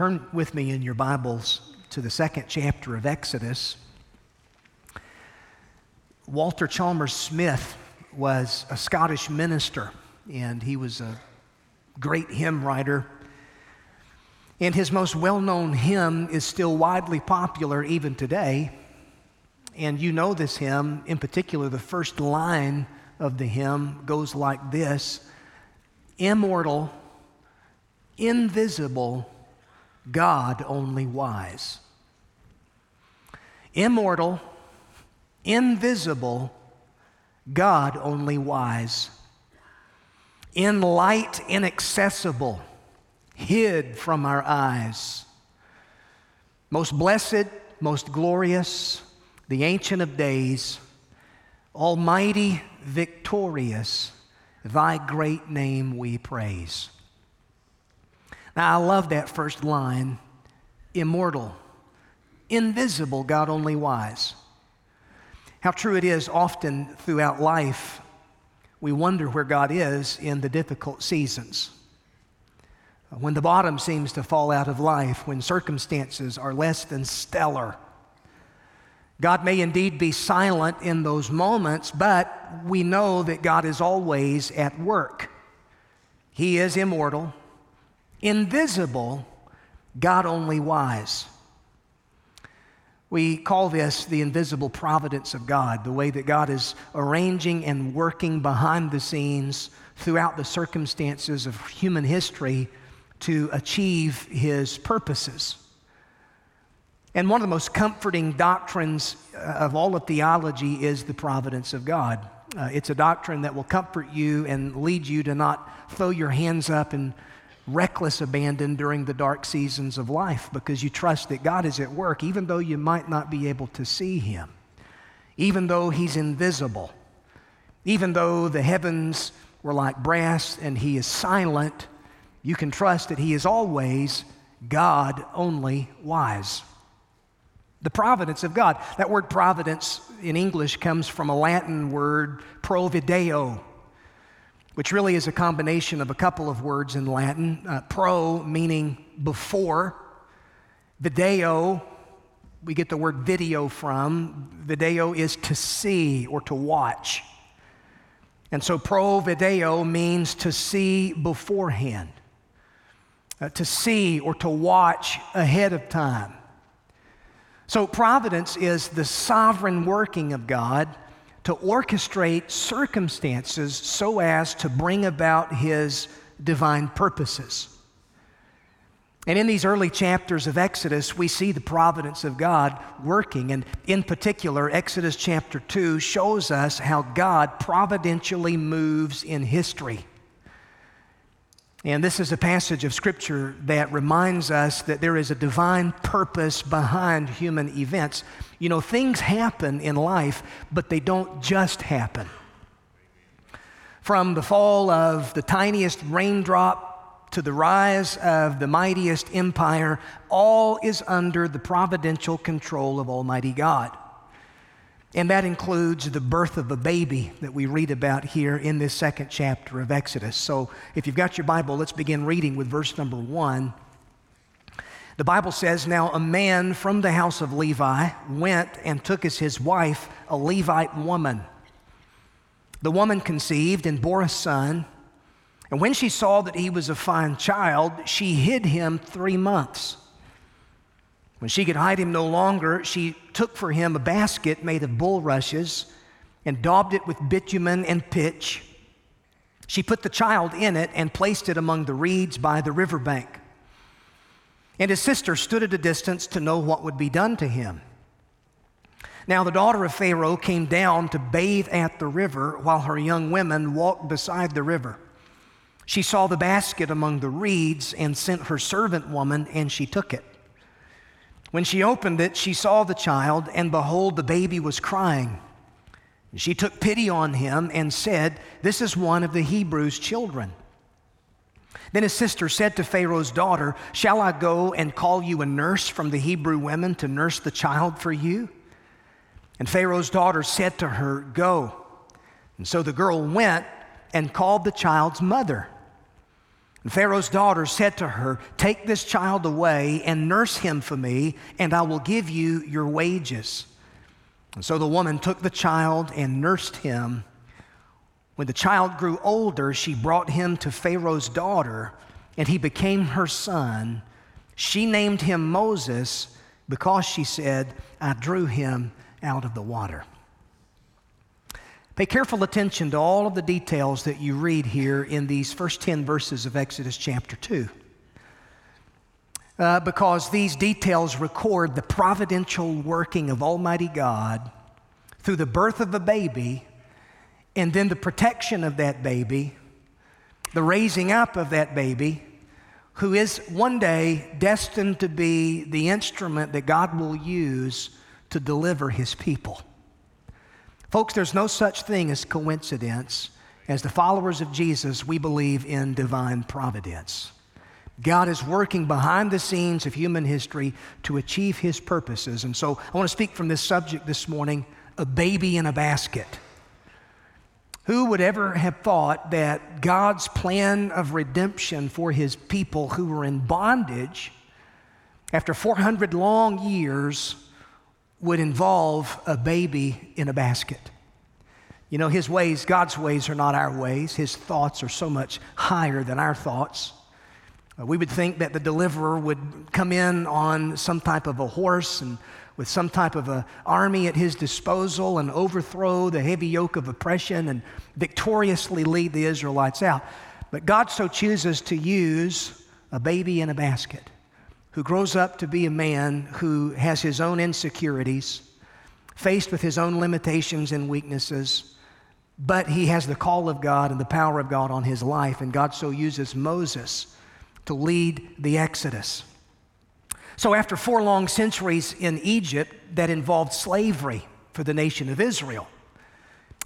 Turn with me in your Bibles to the second chapter of Exodus. Walter Chalmers Smith was a Scottish minister, and he was a great hymn writer. And his most well known hymn is still widely popular even today. And you know this hymn, in particular, the first line of the hymn goes like this Immortal, invisible, God only wise. Immortal, invisible, God only wise. In light inaccessible, hid from our eyes. Most blessed, most glorious, the Ancient of Days, Almighty, victorious, thy great name we praise. Now, I love that first line immortal, invisible, God only wise. How true it is often throughout life, we wonder where God is in the difficult seasons. When the bottom seems to fall out of life, when circumstances are less than stellar. God may indeed be silent in those moments, but we know that God is always at work. He is immortal, invisible, God only wise. We call this the invisible providence of God, the way that God is arranging and working behind the scenes throughout the circumstances of human history to achieve his purposes. And one of the most comforting doctrines uh, of all of theology is the providence of God. Uh, it's a doctrine that will comfort you and lead you to not throw your hands up and reckless abandon during the dark seasons of life because you trust that God is at work, even though you might not be able to see Him, even though He's invisible, even though the heavens were like brass and He is silent, you can trust that He is always God only wise. The providence of God. That word providence in English comes from a Latin word, provideo, which really is a combination of a couple of words in Latin. Uh, pro meaning before, video, we get the word video from. Video is to see or to watch. And so pro video means to see beforehand, uh, to see or to watch ahead of time. So, providence is the sovereign working of God to orchestrate circumstances so as to bring about his divine purposes. And in these early chapters of Exodus, we see the providence of God working. And in particular, Exodus chapter 2 shows us how God providentially moves in history. And this is a passage of Scripture that reminds us that there is a divine purpose behind human events. You know, things happen in life, but they don't just happen. From the fall of the tiniest raindrop to the rise of the mightiest empire, all is under the providential control of Almighty God. And that includes the birth of a baby that we read about here in this second chapter of Exodus. So if you've got your Bible, let's begin reading with verse number one. The Bible says, Now a man from the house of Levi went and took as his wife a Levite woman. The woman conceived and bore a son. And when she saw that he was a fine child, she hid him three months. When she could hide him no longer, she took for him a basket made of bulrushes and daubed it with bitumen and pitch. She put the child in it and placed it among the reeds by the riverbank. And his sister stood at a distance to know what would be done to him. Now the daughter of Pharaoh came down to bathe at the river while her young women walked beside the river. She saw the basket among the reeds and sent her servant woman, and she took it. When she opened it, she saw the child, and behold, the baby was crying. She took pity on him and said, This is one of the Hebrews' children. Then his sister said to Pharaoh's daughter, Shall I go and call you a nurse from the Hebrew women to nurse the child for you? And Pharaoh's daughter said to her, Go. And so the girl went and called the child's mother. And Pharaoh's daughter said to her, Take this child away and nurse him for me, and I will give you your wages. And so the woman took the child and nursed him. When the child grew older, she brought him to Pharaoh's daughter, and he became her son. She named him Moses because she said, I drew him out of the water. Pay careful attention to all of the details that you read here in these first 10 verses of Exodus chapter 2. Uh, because these details record the providential working of Almighty God through the birth of a baby and then the protection of that baby, the raising up of that baby, who is one day destined to be the instrument that God will use to deliver his people. Folks, there's no such thing as coincidence. As the followers of Jesus, we believe in divine providence. God is working behind the scenes of human history to achieve his purposes. And so I want to speak from this subject this morning a baby in a basket. Who would ever have thought that God's plan of redemption for his people who were in bondage after 400 long years would involve a baby in a basket? You know, his ways, God's ways are not our ways. His thoughts are so much higher than our thoughts. Uh, we would think that the deliverer would come in on some type of a horse and with some type of an army at his disposal and overthrow the heavy yoke of oppression and victoriously lead the Israelites out. But God so chooses to use a baby in a basket who grows up to be a man who has his own insecurities, faced with his own limitations and weaknesses, but he has the call of God and the power of God on his life, and God so uses Moses to lead the Exodus. So, after four long centuries in Egypt that involved slavery for the nation of Israel,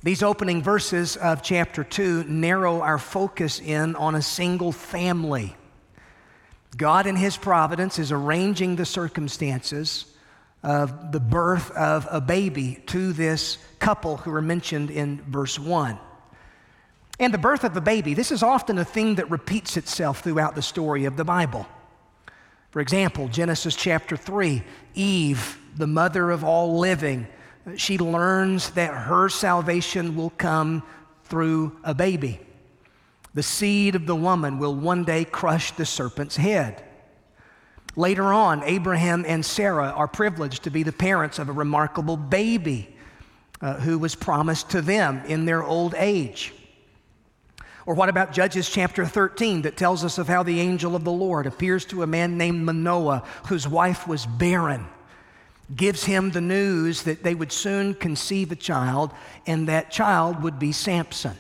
these opening verses of chapter 2 narrow our focus in on a single family. God, in His providence, is arranging the circumstances of the birth of a baby to this couple who are mentioned in verse 1. And the birth of a baby, this is often a thing that repeats itself throughout the story of the Bible. For example, Genesis chapter 3, Eve, the mother of all living, she learns that her salvation will come through a baby. The seed of the woman will one day crush the serpent's head. Later on, Abraham and Sarah are privileged to be the parents of a remarkable baby uh, who was promised to them in their old age. Or what about Judges chapter 13 that tells us of how the angel of the Lord appears to a man named Manoah whose wife was barren, gives him the news that they would soon conceive a child and that child would be Samson?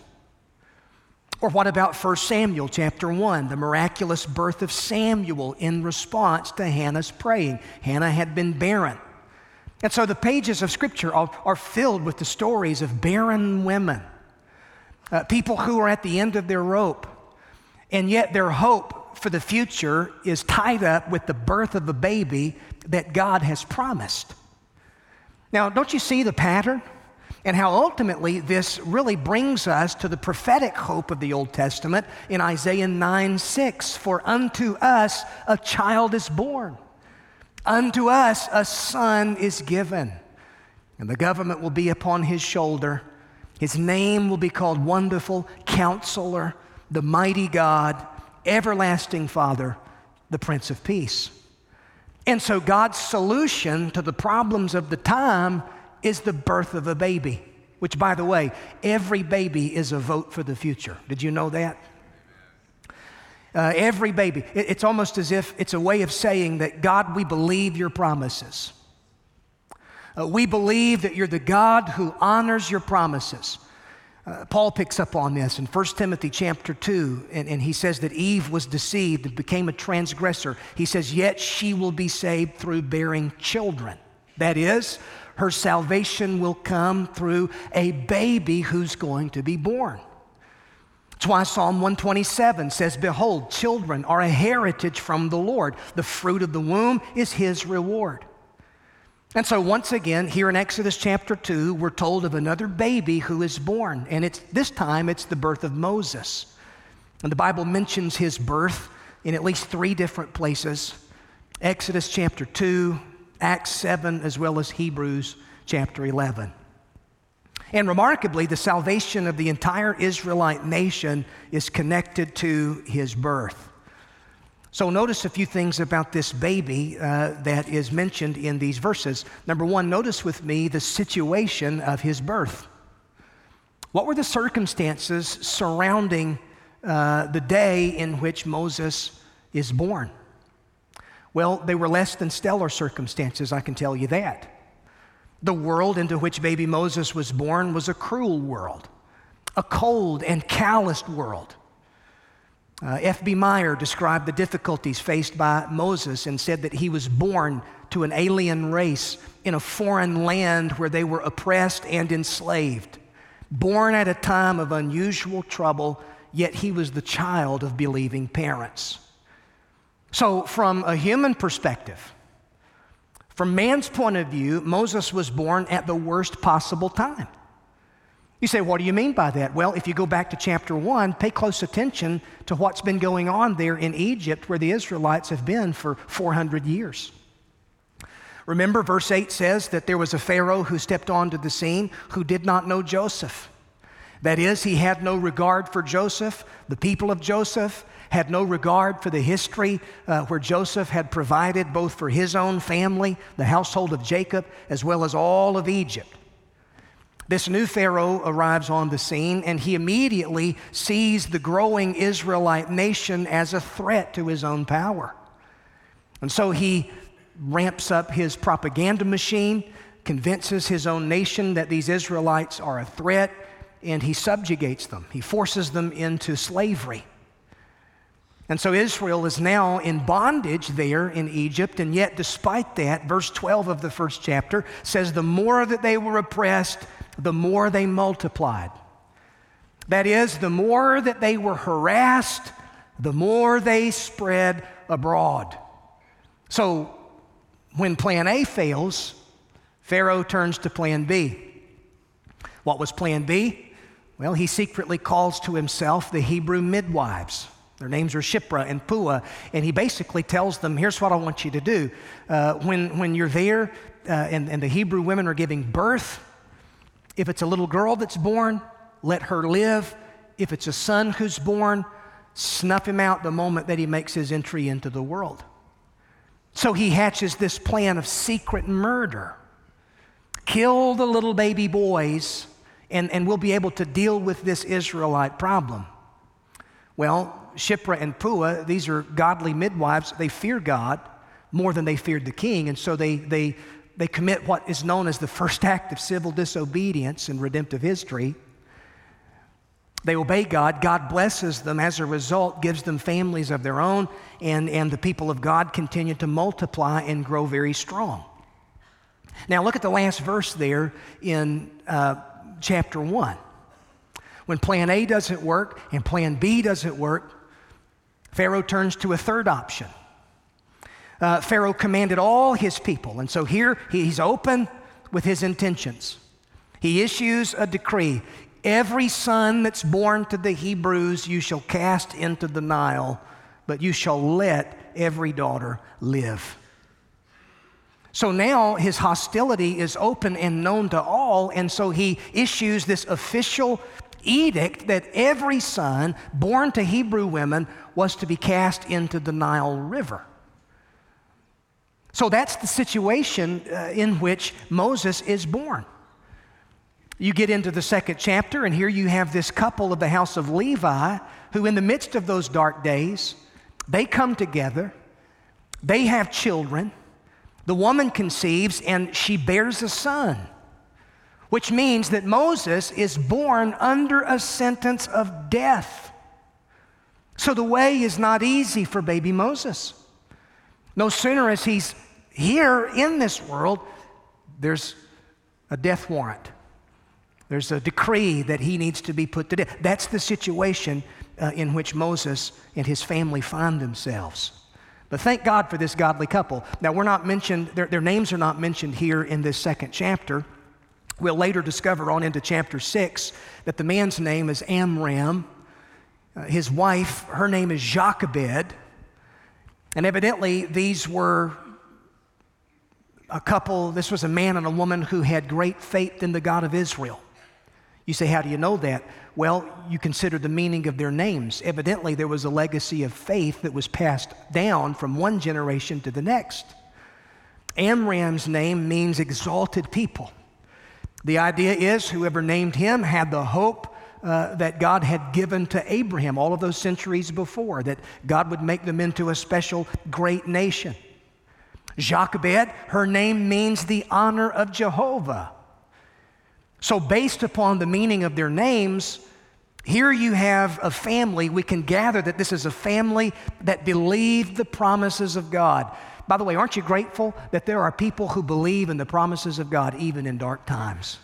Or what about 1 Samuel chapter 1, the miraculous birth of Samuel in response to Hannah's praying? Hannah had been barren. And so the pages of Scripture are, are filled with the stories of barren women uh, people who are at the end of their rope, and yet their hope for the future is tied up with the birth of a baby that God has promised. Now, don't you see the pattern? And how ultimately this really brings us to the prophetic hope of the Old Testament in Isaiah 9 6. For unto us a child is born, unto us a son is given, and the government will be upon his shoulder his name will be called Wonderful Counselor, the Mighty God, Everlasting Father, the Prince of Peace. And so, God's solution to the problems of the time is the birth of a baby, which, by the way, every baby is a vote for the future. Did you know that? Uh, every baby. It, it's almost as if it's a way of saying that, God, we believe your promises. Uh, we believe that you're the God who honors your promises. Uh, Paul picks up on this in 1 Timothy chapter 2, and, and he says that Eve was deceived and became a transgressor. He says, Yet she will be saved through bearing children. That is, her salvation will come through a baby who's going to be born. That's why Psalm 127 says, Behold, children are a heritage from the Lord. The fruit of the womb is his reward. And so, once again, here in Exodus chapter 2, we're told of another baby who is born. And it's, this time, it's the birth of Moses. And the Bible mentions his birth in at least three different places Exodus chapter 2, Acts 7, as well as Hebrews chapter 11. And remarkably, the salvation of the entire Israelite nation is connected to his birth. So, notice a few things about this baby uh, that is mentioned in these verses. Number one, notice with me the situation of his birth. What were the circumstances surrounding uh, the day in which Moses is born? Well, they were less than stellar circumstances, I can tell you that. The world into which baby Moses was born was a cruel world, a cold and calloused world. Uh, F.B. Meyer described the difficulties faced by Moses and said that he was born to an alien race in a foreign land where they were oppressed and enslaved. Born at a time of unusual trouble, yet he was the child of believing parents. So, from a human perspective, from man's point of view, Moses was born at the worst possible time. You say, what do you mean by that? Well, if you go back to chapter 1, pay close attention to what's been going on there in Egypt where the Israelites have been for 400 years. Remember, verse 8 says that there was a Pharaoh who stepped onto the scene who did not know Joseph. That is, he had no regard for Joseph, the people of Joseph, had no regard for the history uh, where Joseph had provided both for his own family, the household of Jacob, as well as all of Egypt. This new Pharaoh arrives on the scene and he immediately sees the growing Israelite nation as a threat to his own power. And so he ramps up his propaganda machine, convinces his own nation that these Israelites are a threat, and he subjugates them. He forces them into slavery. And so Israel is now in bondage there in Egypt, and yet, despite that, verse 12 of the first chapter says, The more that they were oppressed, the more they multiplied. That is, the more that they were harassed, the more they spread abroad. So, when plan A fails, Pharaoh turns to plan B. What was plan B? Well, he secretly calls to himself the Hebrew midwives. Their names are Shiphrah and Puah. And he basically tells them here's what I want you to do. Uh, when, when you're there uh, and, and the Hebrew women are giving birth, if it's a little girl that's born, let her live. If it's a son who's born, snuff him out the moment that he makes his entry into the world. So he hatches this plan of secret murder. Kill the little baby boys, and, and we'll be able to deal with this Israelite problem. Well, Shiphrah and Puah, these are godly midwives. They fear God more than they feared the king, and so they, they they commit what is known as the first act of civil disobedience in redemptive history. They obey God. God blesses them. As a result, gives them families of their own, and, and the people of God continue to multiply and grow very strong. Now, look at the last verse there in uh, chapter 1. When plan A doesn't work and plan B doesn't work, Pharaoh turns to a third option uh, Pharaoh commanded all his people. And so here he's open with his intentions. He issues a decree Every son that's born to the Hebrews you shall cast into the Nile, but you shall let every daughter live. So now his hostility is open and known to all, and so he issues this official edict that every son born to Hebrew women was to be cast into the Nile River. So that's the situation uh, in which Moses is born. You get into the second chapter, and here you have this couple of the house of Levi who, in the midst of those dark days, they come together, they have children. The woman conceives, and she bears a son, which means that Moses is born under a sentence of death. So the way is not easy for baby Moses. No sooner as he's here in this world, there's a death warrant. There's a decree that he needs to be put to death. That's the situation uh, in which Moses and his family find themselves. But thank God for this godly couple. Now, we're not mentioned, their, their names are not mentioned here in this second chapter. We'll later discover on into chapter 6 that the man's name is Amram Uh, his wife, her name is Jochebed. And evidently, these were a couple, this was a man and a woman who had great faith in the God of Israel. You say, How do you know that? Well, you consider the meaning of their names. Evidently, there was a legacy of faith that was passed down from one generation to the next. Amram's name means exalted people. The idea is whoever named him had the hope uh, that God had given to Abraham all of those centuries before, that God would make them into a special great nation. Jochebed, her name means the honor of Jehovah. So, based upon the meaning of their names, here you have a family. We can gather that this is a family that believed the promises of God. By the way, aren't you grateful that there are people who believe in the promises of God even in dark times?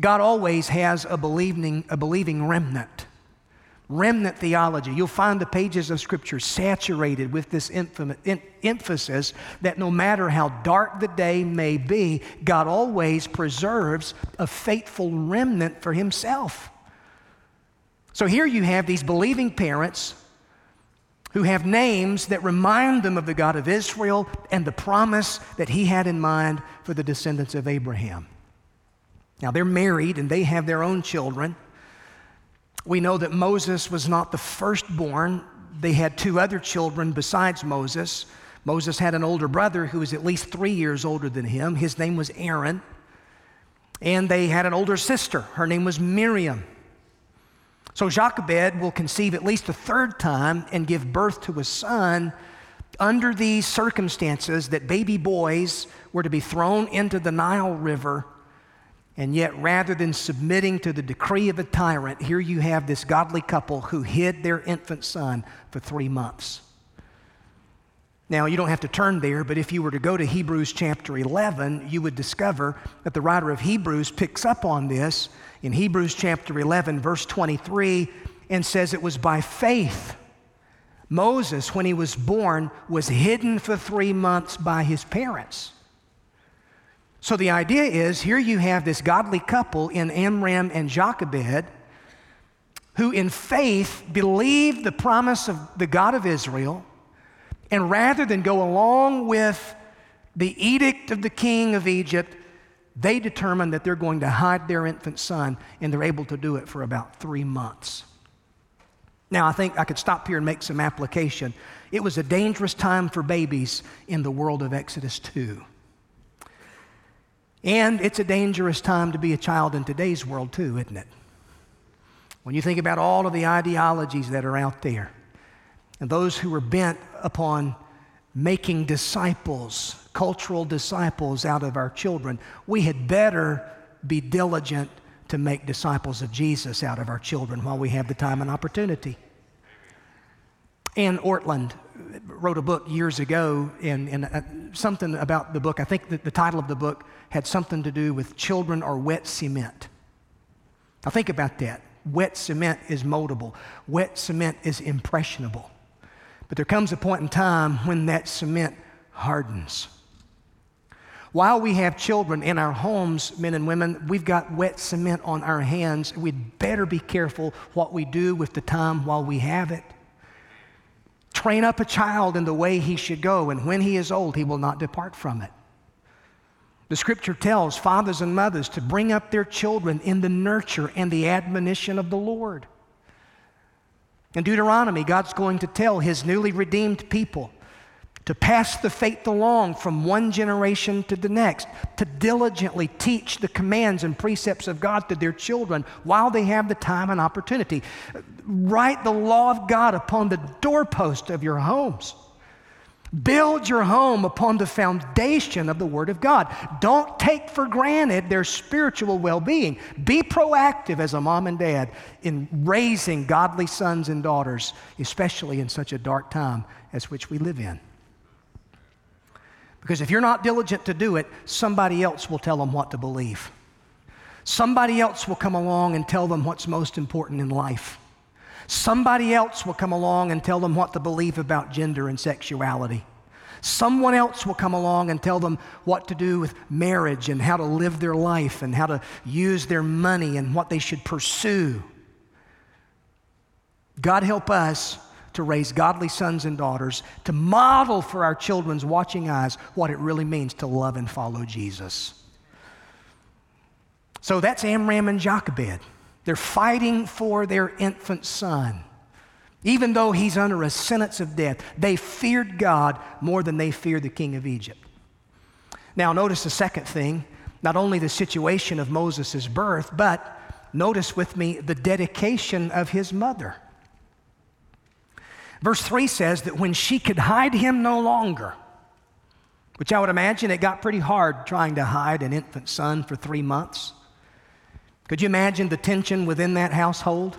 God always has a believing, a believing remnant remnant theology. You'll find the pages of Scripture saturated with this emphasis that no matter how dark the day may be, God always preserves a faithful remnant for Himself. So here you have these believing parents who have names that remind them of the God of Israel and the promise that He had in mind for the descendants of Abraham. Now they're married and they have their own children. We know that Moses was not the firstborn. They had two other children besides Moses. Moses had an older brother who was at least three years older than him. His name was Aaron. And they had an older sister. Her name was Miriam. So Jochebed will conceive at least a third time and give birth to a son under these circumstances that baby boys were to be thrown into the Nile River and yet, rather than submitting to the decree of a tyrant, here you have this godly couple who hid their infant son for three months. Now, you don't have to turn there, but if you were to go to Hebrews chapter 11, you would discover that the writer of Hebrews picks up on this in Hebrews chapter 11, verse 23, and says it was by faith. Moses, when he was born, was hidden for three months by his parents. So the idea is here you have this godly couple in Amram and Jochebed who, in faith, believed the promise of the God of Israel, and rather than go along with the edict of the king of Egypt, they determined that they're going to hide their infant son, and they're able to do it for about three months. Now, I think I could stop here and make some application. It was a dangerous time for babies in the world of Exodus 2. And it's a dangerous time to be a child in today's world, too, isn't it? When you think about all of the ideologies that are out there and those who are bent upon making disciples, cultural disciples out of our children, we had better be diligent to make disciples of Jesus out of our children while we have the time and opportunity. Anne Ortlund wrote a book years ago, and, uh, something about the book, I think the title of the book had something to do with children or wet cement. Now, think about that. Wet cement is moldable, wet cement is impressionable. But there comes a point in time when that cement hardens. While we have children in our homes, men and women, we've got wet cement on our hands. We'd better be careful what we do with the time while we have it. Train up a child in the way he should go, and when he is old, he will not depart from it. The scripture tells fathers and mothers to bring up their children in the nurture and the admonition of the Lord. In Deuteronomy, God's going to tell his newly redeemed people to pass the faith along from one generation to the next, to diligently teach the commands and precepts of God to their children while they have the time and opportunity. Write the law of God upon the doorpost of your homes. Build your home upon the foundation of the Word of God. Don't take for granted their spiritual well being. Be proactive as a mom and dad in raising godly sons and daughters, especially in such a dark time as which we live in. Because if you're not diligent to do it, somebody else will tell them what to believe. Somebody else will come along and tell them what's most important in life. Somebody else will come along and tell them what to believe about gender and sexuality. Someone else will come along and tell them what to do with marriage and how to live their life and how to use their money and what they should pursue. God help us to raise godly sons and daughters, to model for our children's watching eyes what it really means to love and follow Jesus. So that's Amram and Jochebed. They're fighting for their infant son. Even though he's under a sentence of death, they feared God more than they feared the king of Egypt. Now, notice the second thing not only the situation of Moses' birth, but notice with me the dedication of his mother. Verse 3 says that when she could hide him no longer, which I would imagine it got pretty hard trying to hide an infant son for three months. Could you imagine the tension within that household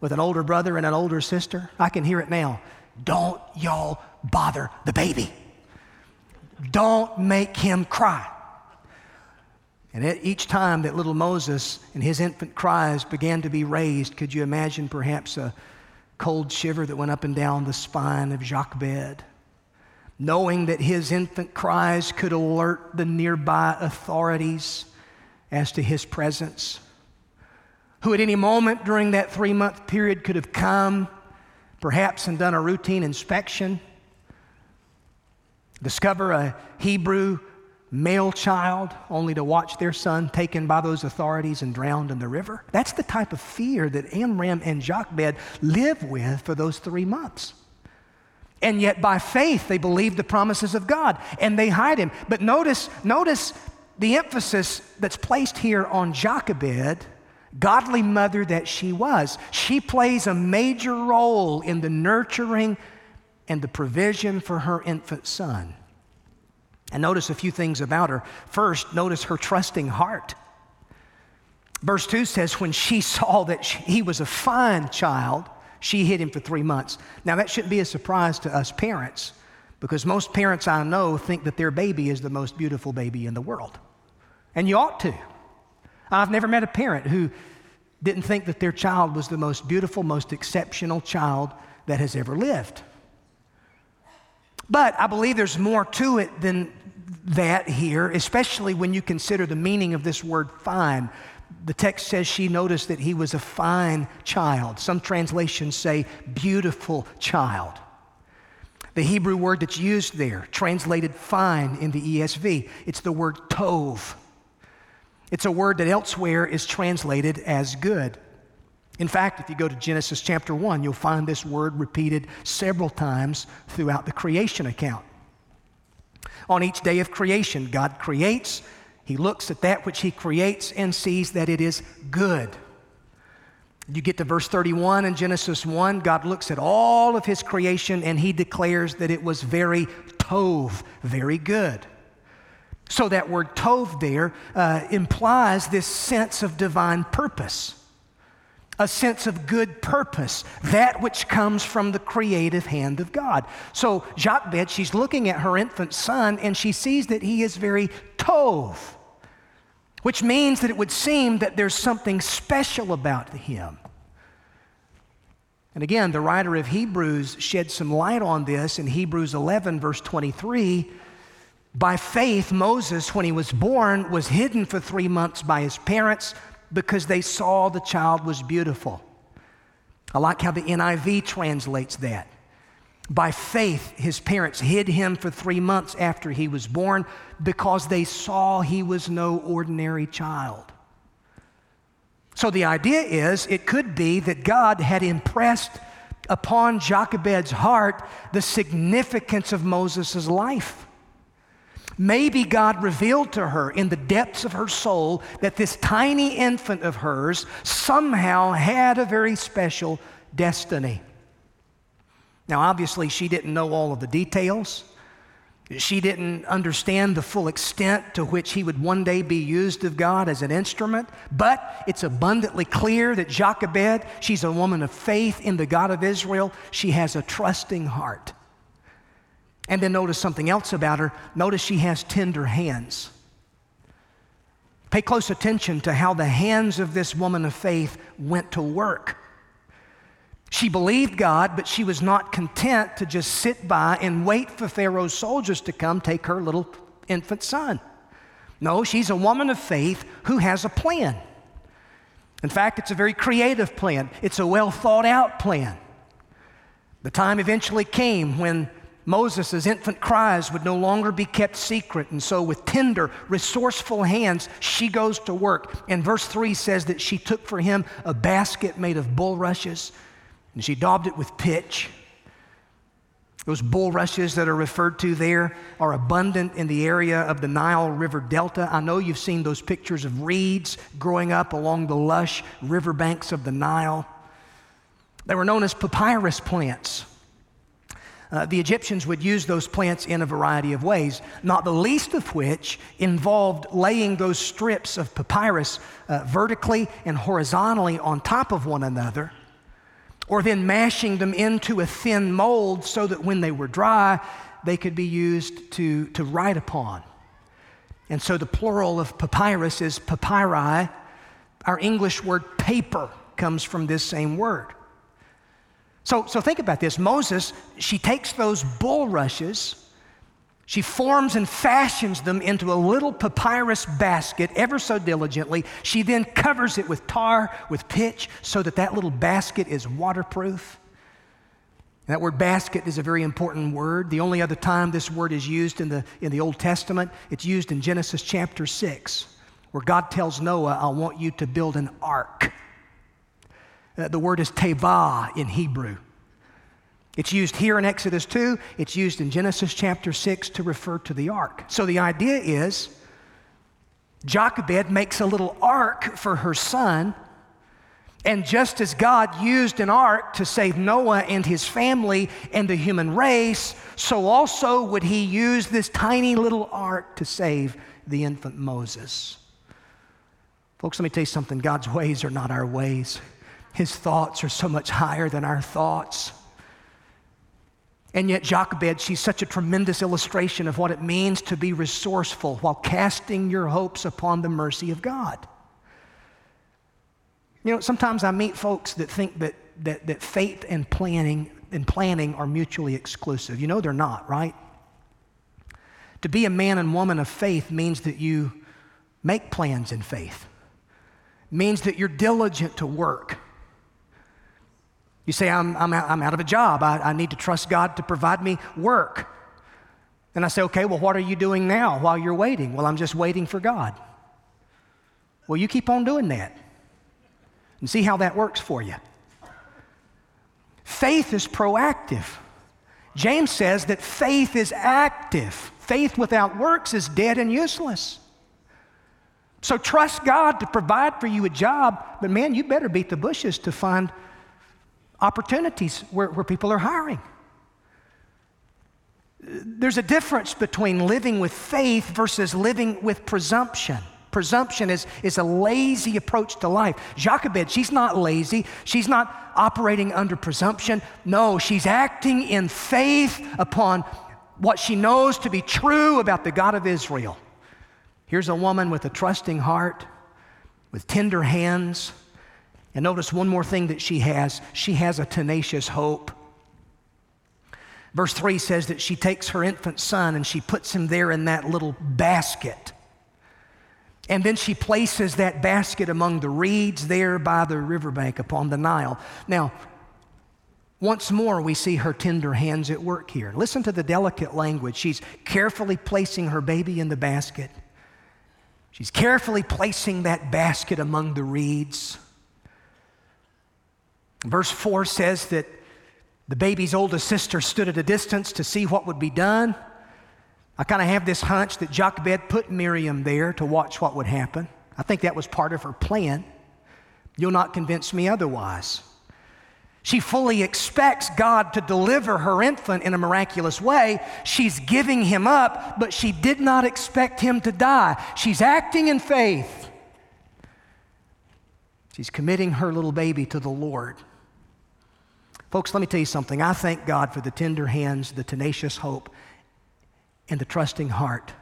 with an older brother and an older sister? I can hear it now. Don't y'all bother the baby. Don't make him cry. And at each time that little Moses and his infant cries began to be raised, could you imagine perhaps a cold shiver that went up and down the spine of Jochebed, knowing that his infant cries could alert the nearby authorities as to his presence, who at any moment during that three month period could have come, perhaps, and done a routine inspection, discover a Hebrew male child only to watch their son taken by those authorities and drowned in the river. That's the type of fear that Amram and Jochebed live with for those three months. And yet by faith they believe the promises of God and they hide him. But notice, notice the emphasis that's placed here on Jochebed, godly mother that she was. She plays a major role in the nurturing and the provision for her infant son. And notice a few things about her. First, notice her trusting heart. Verse 2 says, When she saw that he was a fine child, she hid him for three months. Now, that shouldn't be a surprise to us parents because most parents I know think that their baby is the most beautiful baby in the world. And you ought to. I've never met a parent who didn't think that their child was the most beautiful, most exceptional child that has ever lived. But I believe there's more to it than that here, especially when you consider the meaning of this word fine. The text says she noticed that he was a fine child. Some translations say beautiful child. The Hebrew word that's used there, translated fine in the ESV, it's the word tov. It's a word that elsewhere is translated as good. In fact, if you go to Genesis chapter 1, you'll find this word repeated several times throughout the creation account. On each day of creation, God creates, He looks at that which He creates and sees that it is good. You get to verse 31 in Genesis 1, God looks at all of His creation and He declares that it was very tov, very good. So that word tov there uh, implies this sense of divine purpose a sense of good purpose, that which comes from the creative hand of God. So, Jochebed, she's looking at her infant son and she sees that he is very tov, which means that it would seem that there's something special about him. And again, the writer of Hebrews shed some light on this in Hebrews 11, verse 23. By faith, Moses, when he was born, was hidden for three months by his parents because they saw the child was beautiful. I like how the NIV translates that. By faith, his parents hid him for three months after he was born because they saw he was no ordinary child. So the idea is it could be that God had impressed upon Jochebed's heart the significance of Moses' life. Maybe God revealed to her in the depths of her soul that this tiny infant of hers somehow had a very special destiny. Now, obviously, she didn't know all of the details. She didn't understand the full extent to which he would one day be used of God as an instrument, but it's abundantly clear that Jochebed, she's a woman of faith in the God of Israel. She has a trusting heart. And then notice something else about her. Notice she has tender hands. Pay close attention to how the hands of this woman of faith went to work. She believed God, but she was not content to just sit by and wait for Pharaoh's soldiers to come take her little infant son. No, she's a woman of faith who has a plan. In fact, it's a very creative plan, it's a well thought out plan. The time eventually came when Moses' infant cries would no longer be kept secret. And so, with tender, resourceful hands, she goes to work. And verse 3 says that she took for him a basket made of bulrushes and she daubed it with pitch. Those bulrushes that are referred to there are abundant in the area of the Nile River Delta. I know you've seen those pictures of reeds growing up along the lush riverbanks of the Nile. They were known as papyrus plants. Uh, the Egyptians would use those plants in a variety of ways, not the least of which involved laying those strips of papyrus uh, vertically and horizontally on top of one another, or then mashing them into a thin mold so that when they were dry, they could be used to, to write upon. And so the plural of papyrus is papyri. Our English word paper comes from this same word. So, so think about this. Moses, she takes those bulrushes, she forms and fashions them into a little papyrus basket ever so diligently. She then covers it with tar, with pitch, so that that little basket is waterproof. that word basket is a very important word. The only other time this word is used in the, in the Old Testament, it's used in Genesis chapter 6, where God tells Noah, I want you to build an ark. Uh, the word is teva in Hebrew. It's used here in Exodus 2, it's used in Genesis chapter 6 to refer to the ark. So the idea is Jochebed makes a little ark for her son. And just as God used an ark to save Noah and his family and the human race, so also would he use this tiny little ark to save the infant Moses. Folks, let me tell you something God's ways are not our ways. His thoughts are so much higher than our thoughts. And yet, Jochebed, she's such a tremendous illustration of what it means to be resourceful while casting your hopes upon the mercy of God. You know, sometimes I meet folks that think that, that, that faith and planning and planning are mutually exclusive. You know they're not, right? To be a man and woman of faith means that you make plans in faith. It means that you're diligent to work you say, I'm, I'm, out, I'm out of a job. I, I need to trust God to provide me work. And I say, okay, well, what are you doing now while you're waiting? Well, I'm just waiting for God. Well, you keep on doing that and see how that works for you. Faith is proactive. James says that faith is active. Faith without works is dead and useless. So trust God to provide for you a job, but man, you better beat the bushes to find opportunities where, where people are hiring. There's a difference between living with faith versus living with presumption. Presumption is, is a lazy approach to life. Jochebed, she's not lazy. She's not operating under presumption. No, she's acting in faith upon what she knows to be true about the God of Israel. Here's a woman with a trusting heart, with tender hands, and notice one more thing that she has she has a tenacious hope. Verse 3 says that she takes her infant son and she puts him there in that little basket. And then she places that basket among the reeds there by the riverbank upon the Nile. Now, once more, we see her tender hands at work here. Listen to the delicate language. She's carefully placing her baby in the basket. She's carefully placing that basket among the reeds. Verse 4 says that the baby's oldest sister stood at a distance to see what would be done. I kind of have this hunch that Jochebed put Miriam there to watch what would happen. I think that was part of her plan. You'll not convince me otherwise. She fully expects God to deliver her infant in a miraculous way. She's giving him up, but she did not expect him to die. She's acting in faith. She's committing her little baby to the Lord. Folks, let me tell you something. I thank God for the tender hands, the tenacious hope, and the trusting heart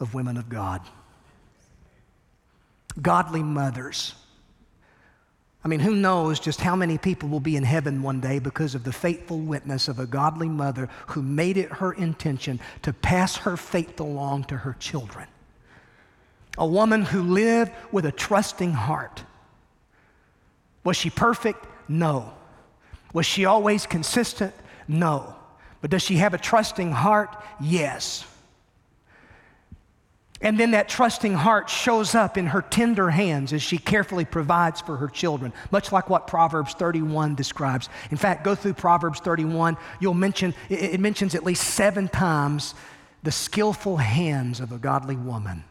of women of God. Godly mothers. I mean, who knows just how many people will be in heaven one day because of the faithful witness of a godly mother who made it her intention to pass her faith along to her children. A woman who lived with a trusting heart Was she perfect? No. Was she always consistent? No. But does she have a trusting heart? Yes. And then that trusting heart shows up in her tender hands as she carefully provides for her children, much like what Proverbs 31 describes. In fact, go through Proverbs 31, you'll mention, it mentions at least seven times the skillful hands of a godly woman.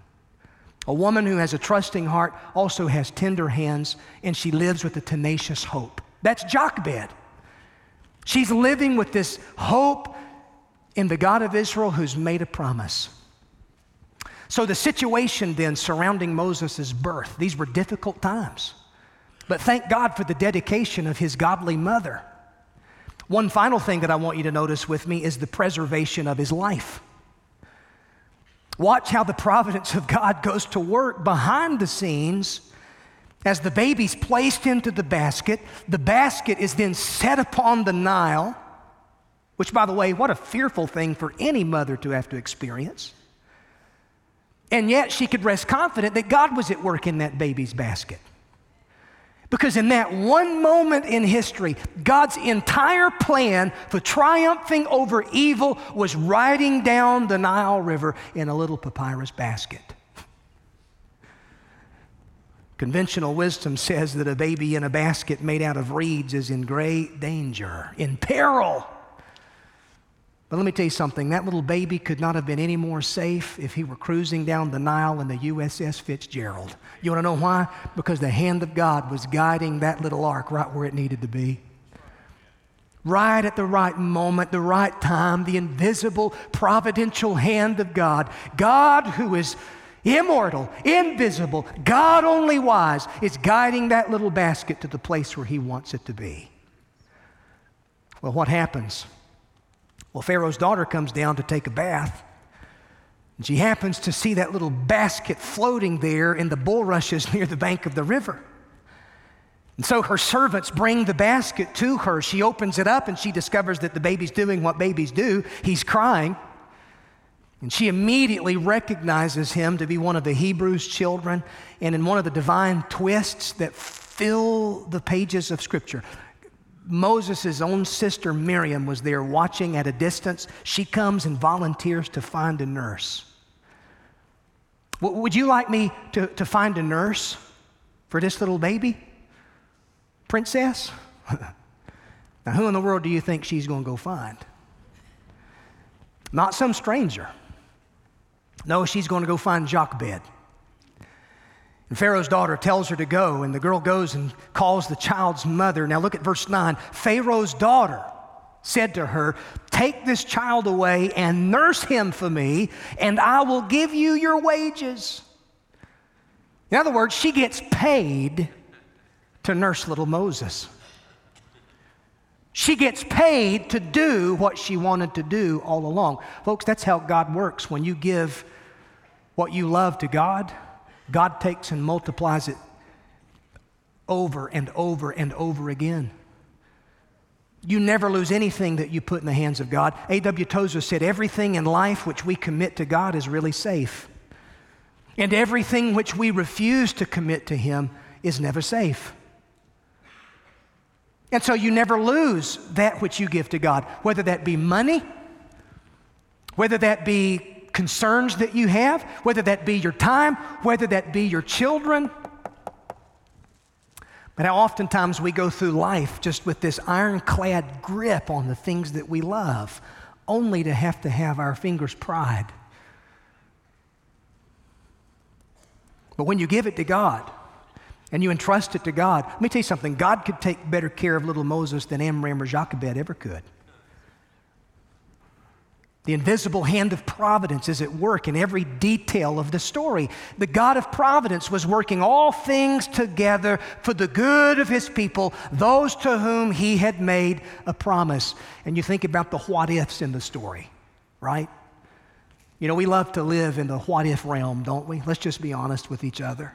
A woman who has a trusting heart also has tender hands, and she lives with a tenacious hope. That's Jochebed. She's living with this hope in the God of Israel who's made a promise. So, the situation then surrounding Moses' birth, these were difficult times. But thank God for the dedication of his godly mother. One final thing that I want you to notice with me is the preservation of his life. Watch how the providence of God goes to work behind the scenes as the baby's placed into the basket. The basket is then set upon the Nile, which, by the way, what a fearful thing for any mother to have to experience. And yet she could rest confident that God was at work in that baby's basket. Because in that one moment in history, God's entire plan for triumphing over evil was riding down the Nile River in a little papyrus basket. Conventional wisdom says that a baby in a basket made out of reeds is in great danger, in peril. But let me tell you something that little baby could not have been any more safe if he were cruising down the Nile in the USS Fitzgerald. You want to know why? Because the hand of God was guiding that little ark right where it needed to be. Right at the right moment, the right time, the invisible, providential hand of God. God, who is immortal, invisible, God only wise, is guiding that little basket to the place where He wants it to be. Well, what happens? Well, Pharaoh's daughter comes down to take a bath. And she happens to see that little basket floating there in the bulrushes near the bank of the river. And so her servants bring the basket to her. She opens it up and she discovers that the baby's doing what babies do. He's crying. And she immediately recognizes him to be one of the Hebrews' children. And in one of the divine twists that fill the pages of Scripture, Moses' own sister Miriam was there watching at a distance. She comes and volunteers to find a nurse. Would you like me to, to find a nurse for this little baby? Princess? now, who in the world do you think she's going to go find? Not some stranger. No, she's going to go find Jochebed. And Pharaoh's daughter tells her to go, and the girl goes and calls the child's mother. Now look at verse 9. Pharaoh's daughter said to her, Take this child away and nurse him for me, and I will give you your wages. In other words, she gets paid to nurse little Moses. She gets paid to do what she wanted to do all along. Folks, that's how God works. When you give what you love to God, God takes and multiplies it over and over and over again. You never lose anything that you put in the hands of God. A.W. Tozer said, Everything in life which we commit to God is really safe. And everything which we refuse to commit to Him is never safe. And so you never lose that which you give to God, whether that be money, whether that be concerns that you have, whether that be your time, whether that be your children. But how oftentimes we go through life just with this ironclad grip on the things that we love, only to have to have our fingers pried. But when you give it to God and you entrust it to God, let me tell you something God could take better care of little Moses than Amram or Jochebed ever could. The invisible hand of providence is at work in every detail of the story. The God of providence was working all things together for the good of his people, those to whom he had made a promise. And you think about the what ifs in the story, right? You know, we love to live in the what if realm, don't we? Let's just be honest with each other.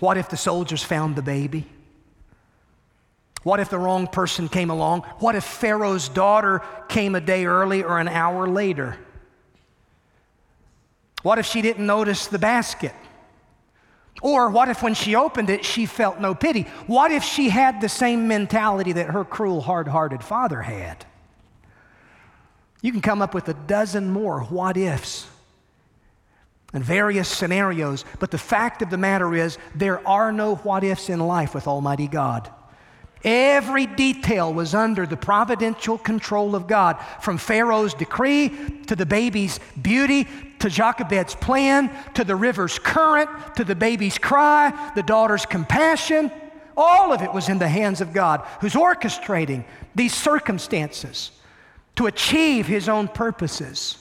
What if the soldiers found the baby? What if the wrong person came along? What if Pharaoh's daughter came a day early or an hour later? What if she didn't notice the basket? Or what if when she opened it, she felt no pity? What if she had the same mentality that her cruel, hard hearted father had? You can come up with a dozen more what ifs and various scenarios, but the fact of the matter is there are no what ifs in life with Almighty God. Every detail was under the providential control of God, from Pharaoh's decree to the baby's beauty to Jochebed's plan to the river's current to the baby's cry, the daughter's compassion. All of it was in the hands of God, who's orchestrating these circumstances to achieve his own purposes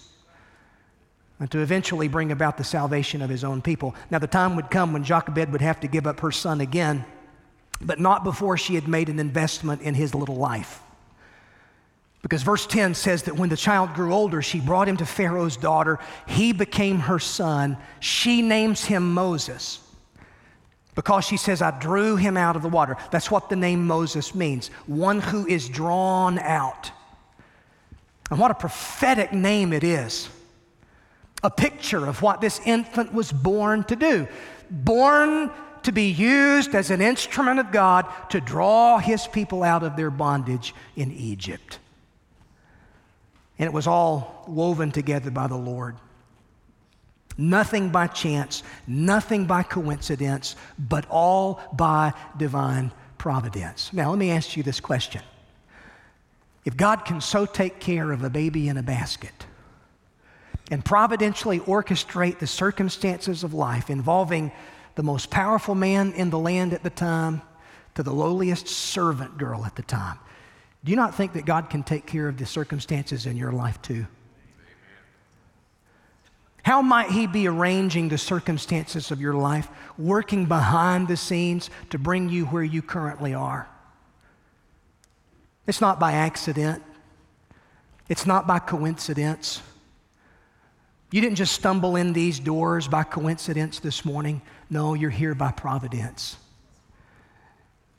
and to eventually bring about the salvation of his own people. Now, the time would come when Jochebed would have to give up her son again, but not before she had made an investment in his little life. Because verse 10 says that when the child grew older, she brought him to Pharaoh's daughter. He became her son. She names him Moses because she says, I drew him out of the water. That's what the name Moses means one who is drawn out. And what a prophetic name it is a picture of what this infant was born to do. Born to be used as an instrument of God to draw his people out of their bondage in Egypt. And it was all woven together by the Lord. Nothing by chance, nothing by coincidence, but all by divine providence. Now, let me ask you this question. If God can so take care of a baby in a basket, and providentially orchestrate the circumstances of life involving the most powerful man in the land at the time to the lowliest servant girl at the time. Do you not think that God can take care of the circumstances in your life too? How might He be arranging the circumstances of your life, working behind the scenes to bring you where you currently are? It's not by accident, it's not by coincidence. You didn't just stumble in these doors by coincidence this morning. No, you're here by providence.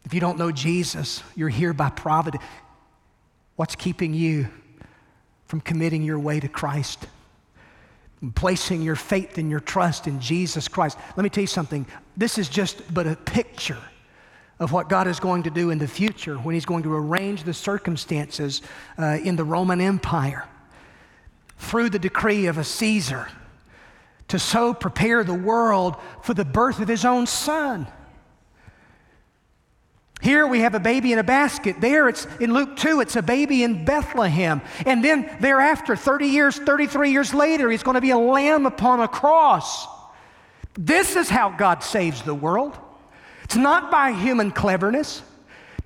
If you don't know Jesus, you're here by providence. What's keeping you from committing your way to Christ? Placing your faith and your trust in Jesus Christ. Let me tell you something. This is just but a picture of what God is going to do in the future when He's going to arrange the circumstances uh, in the Roman Empire through the decree of a Caesar to so prepare the world for the birth of his own son. Here we have a baby in a basket. There it's in Luke 2, it's a baby in Bethlehem. And then thereafter, 30 years, 33 years later, he's going to be a lamb upon a cross. This is how God saves the world. It's not by human cleverness.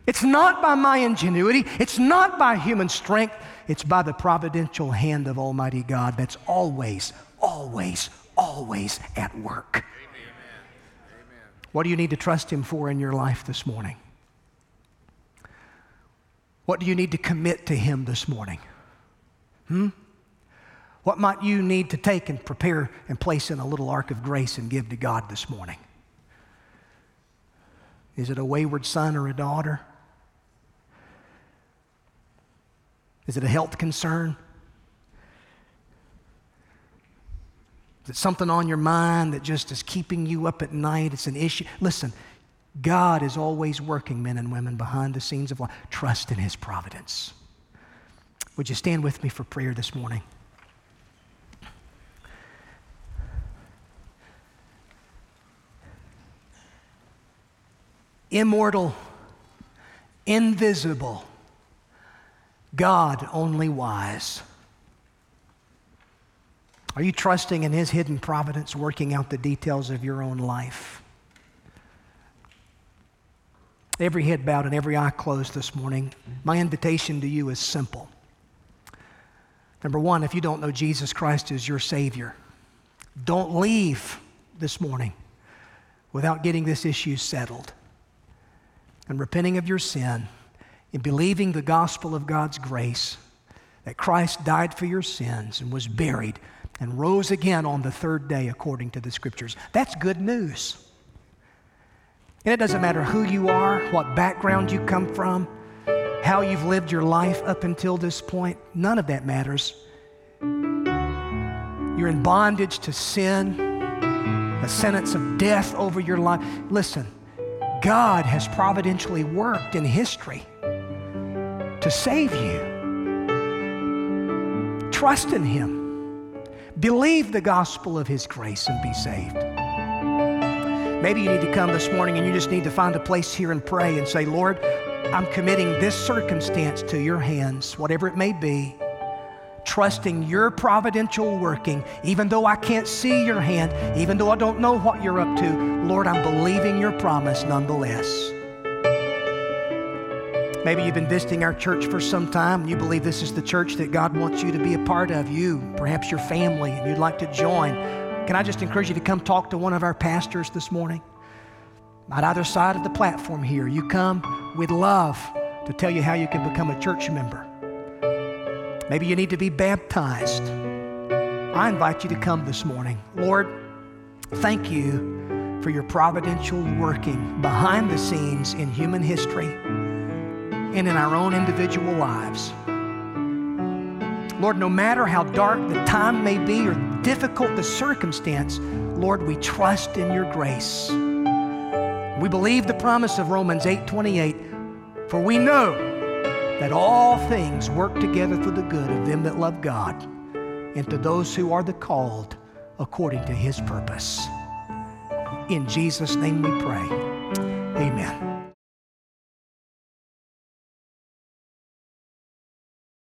It's not by my ingenuity. It's not by human strength. It's by the providential hand of Almighty God that's always, always, always at work. Amen. What do you need to trust Him for in your life this morning? What do you need to commit to Him this morning? Hmm? What might you need to take and prepare and place in a little ark of grace and give to God this morning? Is it a wayward son or a daughter? Is it a health concern? Is it something on your mind that just is keeping you up at night? It's an issue. Listen, God is always working, men and women, behind the scenes of life. Trust in His providence. Would you stand with me for prayer this morning? Immortal, invisible, God only wise. Are you trusting in His hidden providence working out the details of your own life? Every head bowed and every eye closed this morning, my invitation to you is simple. Number one, if you don't know Jesus Christ as your Savior, don't leave this morning without getting this issue settled and repenting of your sin in believing the gospel of God's grace, that Christ died for your sins and was buried and rose again on the third day according to the scriptures. That's good news. And it doesn't matter who you are, what background you come from, how you've lived your life up until this point, none of that matters. You're in bondage to sin a sentence of death over your life. Listen, God has providentially worked in history to save you. Trust in Him. Believe the gospel of His grace and be saved. Maybe you need to come this morning and you just need to find a place here and pray and say, Lord, I'm committing this circumstance to your hands, whatever it may be, trusting your providential working, even though I can't see your hand, even though I don't know what you're up to. Lord, I'm believing your promise nonetheless. Maybe you've been visiting our church for some time and you believe this is the church that God wants you to be a part of, you, perhaps your family, and you'd like to join. Can I just encourage you to come talk to one of our pastors this morning? On either side of the platform here, you come, we'd love to tell you how you can become a church member. Maybe you need to be baptized. I invite you to come this morning. Lord, thank you for your providential working behind the scenes in human history and in our own individual lives. Lord, no matter how dark the time may be or difficult the circumstance, Lord, we trust in your grace. We believe the promise of Romans 8:28, for we know that all things work together for the good of them that love God and to those who are the called according to his purpose. In Jesus' name we pray. Amen.